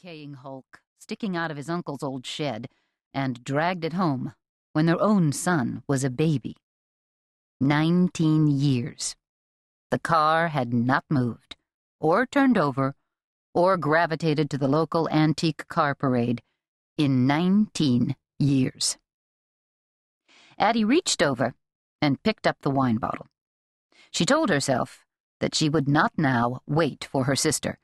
decaying hulk sticking out of his uncle's old shed and dragged it home when their own son was a baby. Nineteen years. The car had not moved, or turned over, or gravitated to the local antique car parade in nineteen years. Addy reached over and picked up the wine bottle. She told herself that she would not now wait for her sister,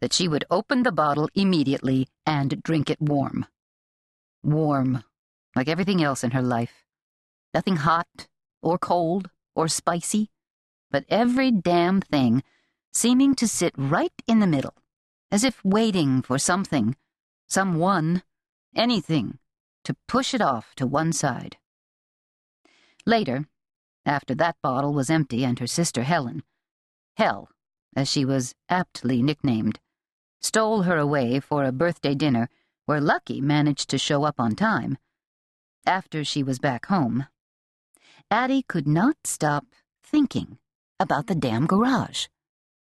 that she would open the bottle immediately and drink it warm. Warm, like everything else in her life. Nothing hot, or cold, or spicy, but every damn thing seeming to sit right in the middle, as if waiting for something, someone, anything, to push it off to one side. Later, after that bottle was empty and her sister Helen, Hell, as she was aptly nicknamed, stole her away for a birthday dinner where Lucky managed to show up on time. After she was back home, Addy could not stop thinking about the damn garage,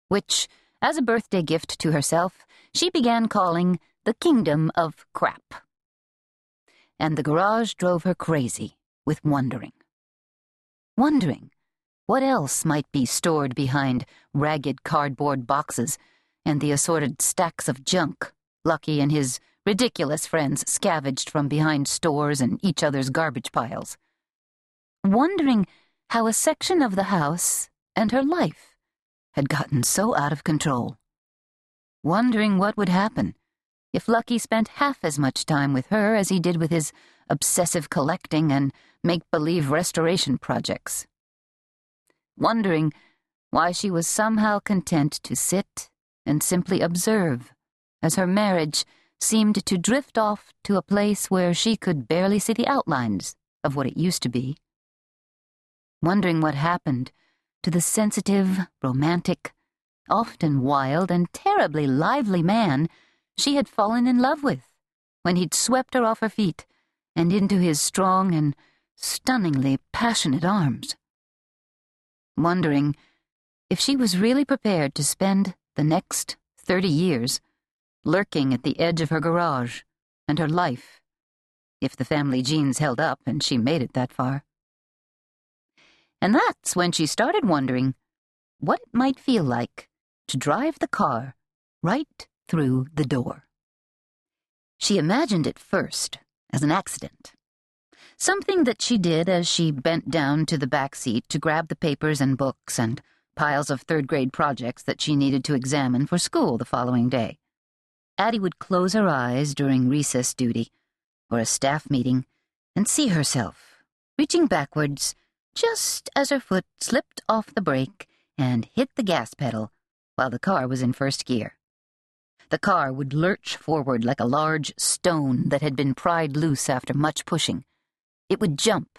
which, as a birthday gift to herself, she began calling the Kingdom of Crap. And the garage drove her crazy with wondering. Wondering what else might be stored behind ragged cardboard boxes and the assorted stacks of junk Lucky and his ridiculous friends scavenged from behind stores and each other's garbage piles. Wondering how a section of the house and her life had gotten so out of control. Wondering what would happen if Lucky spent half as much time with her as he did with his obsessive collecting and make believe restoration projects. Wondering why she was somehow content to sit and simply observe as her marriage seemed to drift off to a place where she could barely see the outlines of what it used to be. Wondering what happened to the sensitive, romantic, often wild and terribly lively man she had fallen in love with when he'd swept her off her feet and into his strong and stunningly passionate arms. Wondering if she was really prepared to spend the next thirty years, lurking at the edge of her garage and her life, if the family genes held up and she made it that far. And that's when she started wondering what it might feel like to drive the car right through the door. She imagined it first as an accident. Something that she did as she bent down to the back seat to grab the papers and books and piles of third grade projects that she needed to examine for school the following day. Addy would close her eyes during recess duty or a staff meeting and see herself reaching backwards just as her foot slipped off the brake and hit the gas pedal while the car was in first gear. The car would lurch forward like a large stone that had been pried loose after much pushing. It would jump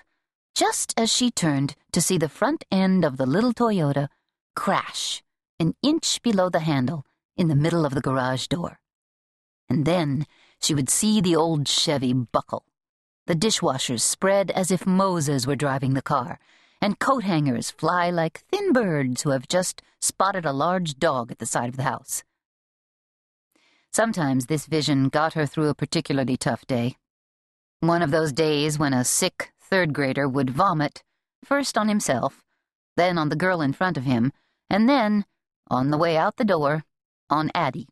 just as she turned to see the front end of the little Toyota crash an inch below the handle in the middle of the garage door. And then she would see the old Chevy buckle, the dishwashers spread as if Moses were driving the car, and coat hangers fly like thin birds who have just spotted a large dog at the side of the house. Sometimes this vision got her through a particularly tough day. One of those days when a sick third grader would vomit, first on himself, then on the girl in front of him, and then, on the way out the door, on Addy.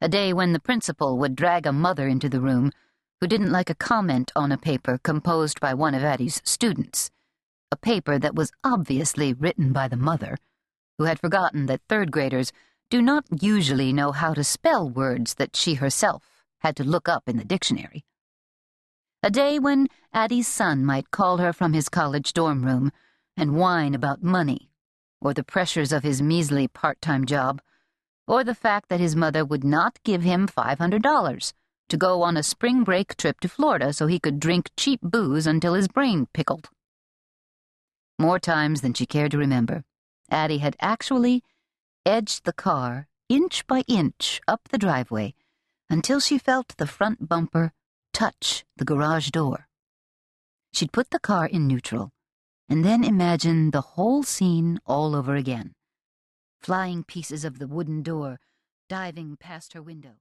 A day when the principal would drag a mother into the room who didn't like a comment on a paper composed by one of Addy's students, a paper that was obviously written by the mother, who had forgotten that third graders do not usually know how to spell words that she herself had to look up in the dictionary. A day when Addy's son might call her from his college dorm room and whine about money or the pressures of his measly part time job, or the fact that his mother would not give him $500 to go on a spring break trip to Florida so he could drink cheap booze until his brain pickled. More times than she cared to remember, Addy had actually edged the car inch by inch up the driveway until she felt the front bumper touch the garage door. She'd put the car in neutral and then imagine the whole scene all over again. Flying pieces of the wooden door diving past her window.